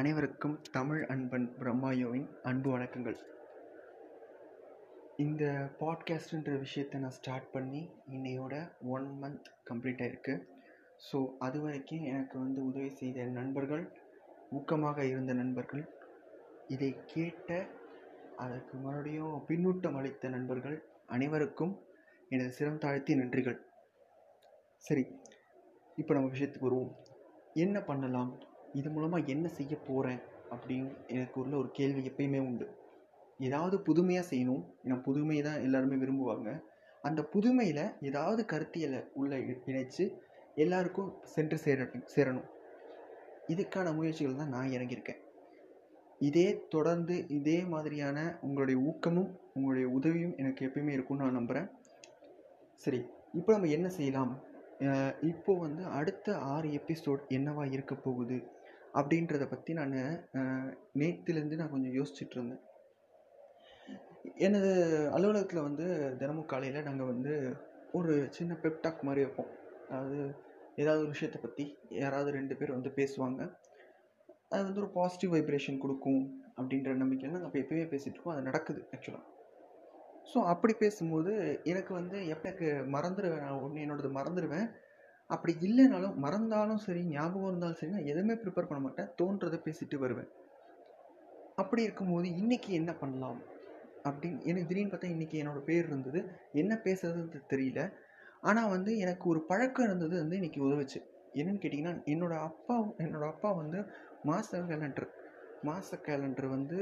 அனைவருக்கும் தமிழ் அன்பன் பிரம்மாயோவின் அன்பு வணக்கங்கள். இந்த பாட்காஸ்ட்டுன்ற விஷயத்தை நான் ஸ்டார்ட் பண்ணி இன்னையோட ஒன் மந்த் கம்ப்ளீட் ஆயிருக்கு. ஸோ அது வரைக்கும் எனக்கு வந்து உதவி செய்த நண்பர்கள் ஊக்கமாக இருந்த நண்பர்கள் இதை கேட்ட அதற்கு மறுபடியும் பின்னூட்டம் அளித்த நண்பர்கள் அனைவருக்கும் எனது சிரம் தாழ்த்தி நன்றிகள். சரி இப்போ நம்ம விஷயத்துக்கு வருவோம். என்ன பண்ணலாம்? இது மூலமாக என்ன செய்ய போகிறேன் அப்படின்னு எனக்கு உள்ள ஒரு கேள்வி எப்பயுமே உண்டு. ஏதாவது புதுமையாக செய்யணும். ஏன்னா புதுமை தான் எல்லாருமே விரும்புவாங்க. அந்த புதுமையில் ஏதாவது கருத்தியலை உள்ள இணைச்சு எல்லாருக்கும் சென்று சேர சேரணும். இதுக்கான முயற்சிகள் தான் நான் இறங்கியிருக்கேன். இதே தொடர்ந்து இதே மாதிரியான உங்களுடைய ஊக்கமும் உங்களுடைய உதவியும் எனக்கு எப்பயுமே இருக்கும்னு நான் நம்புகிறேன் சரி இப்போ நம்ம என்ன செய்யலாம்? இப்போது இப்போ வந்து அடுத்த ஆறு எபிசோட் என்னவா இருக்க போகுது? அப்படின்றத பற்றி நான் நேற்றுலேருந்து நான் கொஞ்சம் யோசிச்சுட்டு இருந்தேன் எனது அலுவலகத்தில் வந்து தினமும் காலையில் நாங்கள் வந்து ஒரு சின்ன பெப்டாக் மாதிரி வைப்போம். அதாவது ஏதாவது ஒரு விஷயத்தை பற்றி யாராவது ரெண்டு பேர் வந்து பேசுவாங்க. அது வந்து ஒரு பாசிட்டிவ் வைப்ரேஷன் கொடுக்கும் அப்படின்ற நம்பிக்கையில் நாங்கள் அப்போ எப்பயுமே பேசிகிட்டு இருக்கோம். அது நடக்குது ஆக்சுவலாக ஸோ அப்படி பேசும்போது எனக்கு வந்து எப்போ எனக்கு மறந்துடுவேன் நான் ஒன்று என்னோடது மறந்துடுவேன் அப்படி இல்லைனாலும் மறந்தாலும் சரி ஞாபகம் இருந்தாலும் சரி நான் எதுவுமே ப்ரிப்பேர் பண்ண மாட்டேன். தோன்றதை பேசிட்டு வருவேன். அப்படி இருக்கும்போது இன்னைக்கு என்ன பண்ணலாம்? அப்படின்னு எனக்கு திடீர்னு பார்த்தா இன்னைக்கு என்னோட பேர் இருந்தது. என்ன பேசுறதுன்னு தெரியல. ஆனால் வந்து எனக்கு ஒரு பழக்கம் இருந்தது வந்து இன்னைக்கு உதவுச்சு. என்னன்னு கேட்டிங்கன்னா என்னோட அப்பா என்னோட அப்பா வந்து மாத கேலண்டர் மாத கேலண்டர் வந்து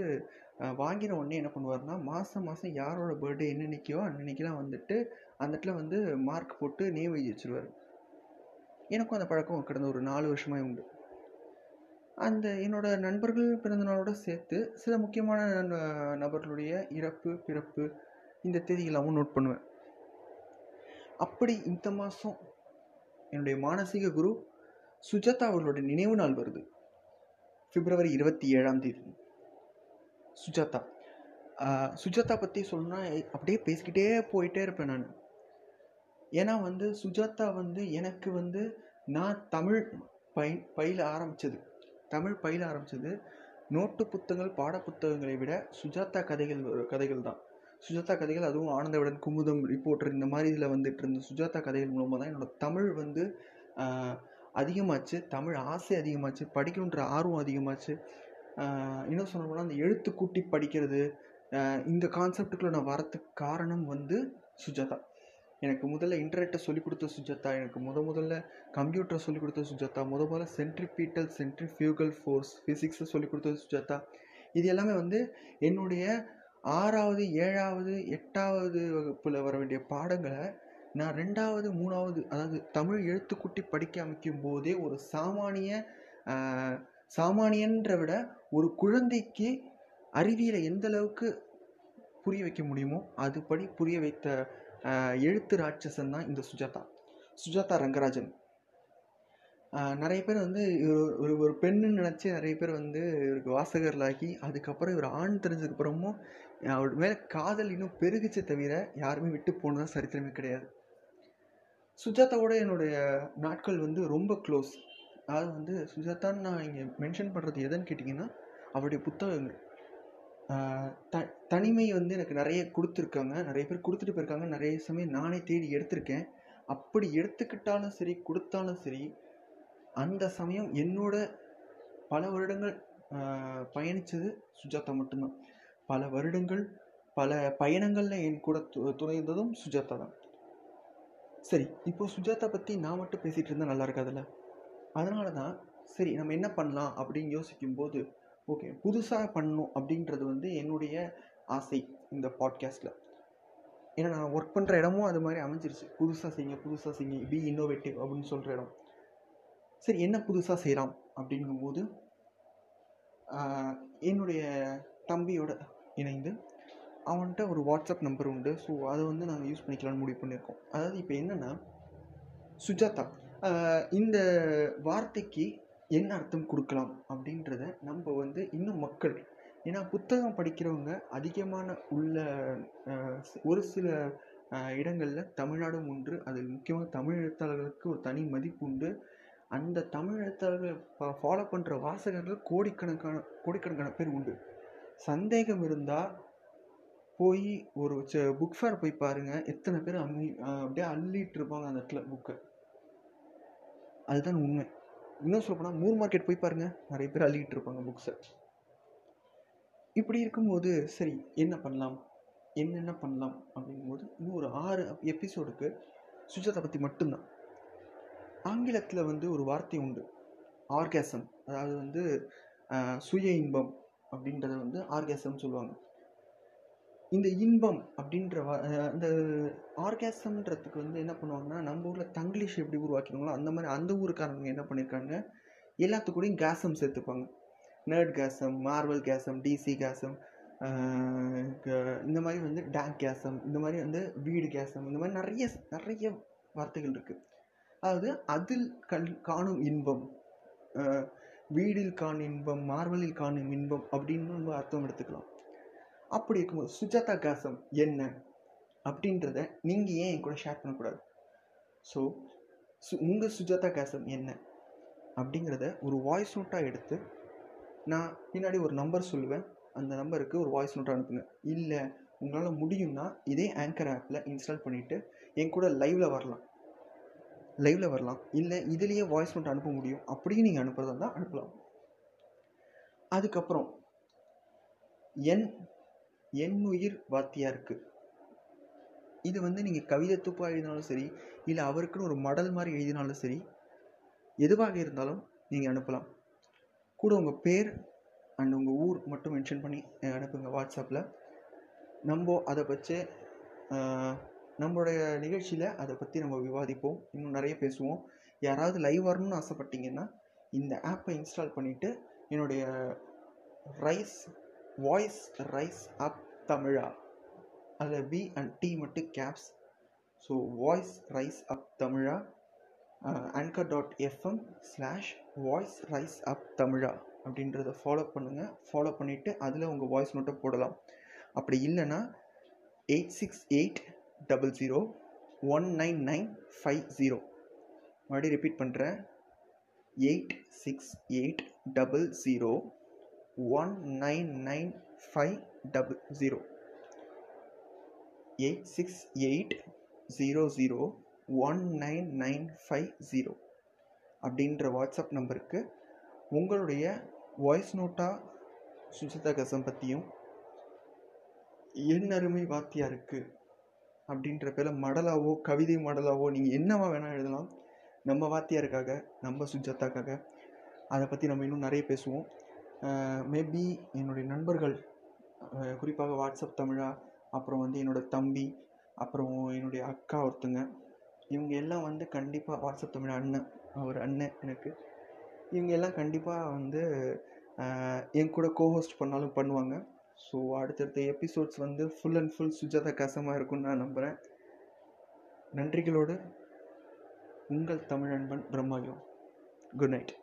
வாங்கின உடனே என்ன பண்ணுவார்னா மாதம் மாதம் யாரோட பர்த்டே என்னன்னைக்கோ அன்னன்னைக்கெலாம் வந்துட்டு அந்த இடத்துல வந்து மார்க் போட்டு நேம் எழுதி வச்சுருவார். எனக்கும் அந்த பழக்கம் கடந்த ஒரு நாலு வருஷமாக உண்டு. அந்த என்னோட நண்பர்கள் பிறந்தநாளோட சேர்த்து சில முக்கியமான நபர்களுடைய இறப்பு பிறப்பு இந்த தேதிகளாகவும் நோட் பண்ணுவேன். அப்படி இந்த மாதம் என்னுடைய மானசீக குரு சுஜாதா அவர்களோட நினைவு நாள் வருது. பிப்ரவரி இருபத்தி ஏழாம் தேதி. சுஜாதா. சுஜாதா பற்றி சொல்லணும்னா அப்படியே பேசிக்கிட்டே போயிட்டே இருப்பேன் நான். ஏன்னா வந்து சுஜாதா வந்து எனக்கு வந்து நான் தமிழ் பய பயில ஆரம்பித்தது தமிழ் பயில ஆரம்பித்தது நோட்டு புத்தகங்கள் பாட புத்தகங்களை விட சுஜாதா கதைகள் கதைகள் தான். சுஜாதா கதைகள் அதுவும் ஆனந்தவிடன் குமுதம் ரிப்போர்ட்டர் இந்த மாதிரி இதில் வந்துட்டு இருந்த சுஜாதா கதைகள் மூலமாக தான் என்னோட தமிழ் வந்து அதிகமாச்சு. தமிழ் ஆசை அதிகமாச்சு. படிக்கணுன்ற ஆர்வம் அதிகமாச்சு. இன்னும் சொல்லணும்னா அந்த எழுத்து கூட்டி படிக்கிறது இந்த கான்செப்டுக்குள்ளே நான் வரத்துக்கு காரணம் வந்து சுஜாதா. எனக்கு முதல்ல இன்டர்நெட்டை சொல்லிக் கொடுத்த சுஜாதா எனக்கு முத முதல்ல கம்ப்யூட்டரை சொல்லிக் கொடுத்த சுஜாதா முத முதல்ல சென்ட்ரிபீட்டல் சென்ட்ரிஃபியூகல் ஃபோர்ஸ் ஃபிசிக்ஸை சொல்லிக் கொடுத்தது சுஜாதா. இது எல்லாமே வந்து என்னுடைய ஆறாவது ஏழாவது எட்டாவது வகுப்பில் வர வேண்டிய பாடங்களை நான் ரெண்டாவது மூணாவது அதாவது தமிழ் எழுத்துக்கூட்டி படிக்க அமைக்கும் போதே ஒரு சாமானிய சாமானியன்ற விட ஒரு குழந்தைக்கு அறிவியலை எந்த அளவுக்கு புரிய வைக்க முடியுமோ அதுபடி புரிய வைத்த எழுத்து ராட்சசன் தான் இந்த சுஜாதா. சுஜாதா ரங்கராஜன். நிறைய பேர் வந்து இவர் ஒரு ஒரு பெண்ணுன்னு நினச்சி நிறைய பேர் வந்து இவருக்கு வாசகர்களாகி அதுக்கப்புறம் இவர் ஆண் தெரிஞ்சதுக்கப்புறமும் அவர் மேலே காதல் இன்னும் பெருகுச்சே தவிர யாருமே விட்டு போனதாக சரித்திரமே கிடையாது. சுஜாதாவோட என்னுடைய நாட்கள் வந்து ரொம்ப க்ளோஸ் அதாவது வந்து சுஜாதான்னு நான் இங்கே மென்ஷன் பண்ணுறது எதுன்னு கேட்டிங்கன்னா அவருடைய புத்தகங்கள். த தனிமை வந்து எனக்கு நிறைய கொடுத்துருக்காங்க. நிறைய பேர் கொடுத்துட்டு போயிருக்காங்க. நிறைய சமயம் நானே தேடி எடுத்திருக்கேன். அப்படி எடுத்துக்கிட்டாலும் சரி கொடுத்தாலும் சரி அந்த சமயம் என்னோட பல வருடங்கள் பயணித்தது சுஜாதா மட்டும்தான். பல வருடங்கள் பல பயணங்களில் என் கூட து- துணைந்ததும் சுஜாதா தான். சரி இப்போது சுஜாதா பற்றி நான் மட்டும் பேசிகிட்டு இருந்தால் நல்லா இருக்காதுல்ல? அதனால தான் சரி நம்ம என்ன பண்ணலாம் அப்படின்னு யோசிக்கும்போது ஓகே புதுசாக பண்ணணும் அப்படின்றது வந்து என்னுடைய ஆசை இந்த பாட்காஸ்ட்டில் ஏன்னா நான் ஒர்க் பண்ணுற இடமும் அது மாதிரி அமைஞ்சிருச்சு. புதுசாக செய்யுங்க புதுசாக செய்யுங்க பி இன்னோவேட்டிவ் அப்படின்னு சொல்கிற இடம். சரி என்ன புதுசாக செய்யலாம் அப்படிங்கும்போது என்னுடைய தம்பியோட இணைந்து அவன்கிட்ட ஒரு வாட்ஸ்அப் நம்பர் உண்டு. ஸோ அதை வந்து நாங்கள் யூஸ் பண்ணிக்கலாம்னு முடிவு பண்ணியிருக்கோம். அதாவது இப்போ என்னென்னா சுஜாதா இந்த வார்த்தைக்கு என்ன அர்த்தம் கொடுக்கலாம் அப்படின்றத நம்ம வந்து இன்னும் மக்கள் ஏன்னா புத்தகம் படிக்கிறவங்க அதிகமான உள்ள ஒரு சில இடங்களில் தமிழ்நாடும் ஒன்று அதில் முக்கியமாக தமிழ் எழுத்தாளர்களுக்கு ஒரு தனி மதிப்பு உண்டு. அந்த தமிழ் எழுத்தாளர்கள் ஃபாலோ பண்ணுற வாசகர்கள் கோடிக்கணக்கான கோடிக்கணக்கான பேர் உண்டு. சந்தேகம் இருந்தால் போய் ஒரு புக் ஃபேர் போய் பாருங்கள் எத்தனை பேர் அம்மி அப்படியே அள்ளிட்டு இருப்பாங்க அந்த இடத்துல புக்கை அதுதான் உண்மை. இன்னும் சொல்லப்போனால் மூர் மார்க்கெட் போய் பாருங்கள் நிறைய பேர் அழுகிட்டு இருப்பாங்க புக்ஸை இப்படி இருக்கும்போது சரி என்ன பண்ணலாம்? என்னென்ன பண்ணலாம்? அப்படிங்கும்போது இன்னும் ஒரு ஆறு எபிசோடுக்கு சுஜாதா பற்றி மட்டும்தான். ஆங்கிலத்தில் வந்து ஒரு வார்த்தை உண்டு. ஆர்காசம். அதாவது வந்து சுய இன்பம் அப்படின்றத வந்து ஆர்காசம் சொல்லுவாங்க. இந்த இன்பம் அப்படின்ற அந்த இந்த ஆர்காசம்ன்றதுக்கு வந்து என்ன பண்ணுவாங்கன்னா நம்ம ஊரில் தங்கிலீஷ் எப்படி உருவாக்கினாங்களோ அந்த மாதிரி அந்த ஊருக்காரங்க என்ன பண்ணியிருக்காங்க எல்லாத்துக்கூடையும் கேசம் சேர்த்துப்பாங்க. நர்ட் கேசம் மார்வல் கேசம் டிசி கேசம் இந்த மாதிரி வந்து டேங்க் கேசம் இந்த மாதிரி வந்து வீடு கேசம் இந்த மாதிரி நிறைய நிறைய வார்த்தைகள் இருக்குது அதாவது அதில் கண் காணும் இன்பம் வீடில் காணும் இன்பம் மார்வலில் காணும் இன்பம் அப்படின்னு நம்ம அர்த்தம் எடுத்துக்கலாம். அப்படி இருக்கும்போது சுஜாதா காசம் என்ன அப்படின்றத நீங்கள் ஏன் என் கூட ஷேர் பண்ணக்கூடாது? ஸோ சு உங்கள் சுஜாதா காசம் என்ன அப்படிங்கிறத ஒரு வாய்ஸ் நோட்டாக எடுத்து நான் பின்னாடி ஒரு நம்பர் சொல்லுவேன். அந்த நம்பருக்கு ஒரு வாய்ஸ் நோட்டாக அனுப்புங்க. இல்லை உங்களால் முடியும்னா இதே ஆங்கர் ஆப்பில் இன்ஸ்டால் பண்ணிவிட்டு என் கூட லைவில் வரலாம். லைவில் வரலாம். இல்லை இதுலேயே வாய்ஸ் நோட் அனுப்ப முடியும். அப்படியும் நீங்கள் அனுப்புகிறதா இருந்தால் அனுப்பலாம். அதுக்கப்புறம் என் என்னுயிர் வாத்தியாருக்கு இது வந்து நீங்கள் கவிதை துப்பாக எழுதினாலும் சரி இல்லை அவருக்குன்னு ஒரு மடல் மாதிரி எழுதினாலும் சரி எதுவாக இருந்தாலும் நீங்கள் அனுப்பலாம். கூட உங்கள் பேர் அண்ட் உங்கள் ஊர் மட்டும் மென்ஷன் பண்ணி அனுப்புங்க வாட்ஸ்அப்பில் நம்ம அதை வச்சு நம்மளுடைய நிகழ்ச்சியில் அதை பற்றி நம்ம விவாதிப்போம். இன்னும் நிறைய பேசுவோம். யாராவது லைவ் வரணும்னு ஆசைப்பட்டீங்கன்னா இந்த ஆப்பை இன்ஸ்டால் பண்ணிவிட்டு என்னுடைய ரைஸ் வாய்ஸ் ரைஸ் அப் தமிழா அதில் பி அண்ட் டி மட்டும் caps so voice rise up தமிழா anchor dot FM slash voice rise up தமிழா அப்படின்றத ஃபாலோ பண்ணுங்கள் ஃபாலோ பண்ணிவிட்டு அதில் உங்கள் வாய்ஸ் நோட்டை போடலாம். அப்படி இல்லைன்னா eight six eight double zero one nine nine five zero மறுபடியும் ரிப்பீட் பண்ணுறேன் eight six eight double zero one nine nine five double zero eight six eight zero zero one nine nine five zero அப்படின்ற WhatsApp நம்பருக்கு உங்களுடைய voice நோட்டாக Sujitha கசம் பற்றியும் என் அருமை வாத்தியாருக்கு அப்படின்ற பேரில் மடலாவோ கவிதை மடலாவோ நீங்கள் என்னவா வேணால் எழுதலாம். நம்ம வாத்தியாருக்காக நம்ம சுஜாதாக்காக. அதை பற்றி நம்ம இன்னும் நிறைய பேசுவோம். மேபி என்னுடைய நண்பர்கள் குறிப்பாக வாட்ஸ்அப் தமிழா அப்புறம் வந்து என்னோடய தம்பி அப்புறம் என்னுடைய அக்கா ஒருத்தங்க இவங்க எல்லாம் வந்து கண்டிப்பாக வாட்ஸ்அப் தமிழ் அண்ணன் அவர் அண்ணன் எனக்கு. இவங்க எல்லாம் கண்டிப்பாக வந்து என் கூட கோஹோஸ்ட் பண்ணாலும் பண்ணுவாங்க. ஸோ அடுத்தடுத்த எபிசோட்ஸ் வந்து ஃபுல் அண்ட் ஃபுல் சுஜாதா கசமாக இருக்கும்னு நான் நம்புகிறேன் நன்றிகளோடு உங்கள் தமிழ் அன்பன் பிரம்மாயம் குட் நைட்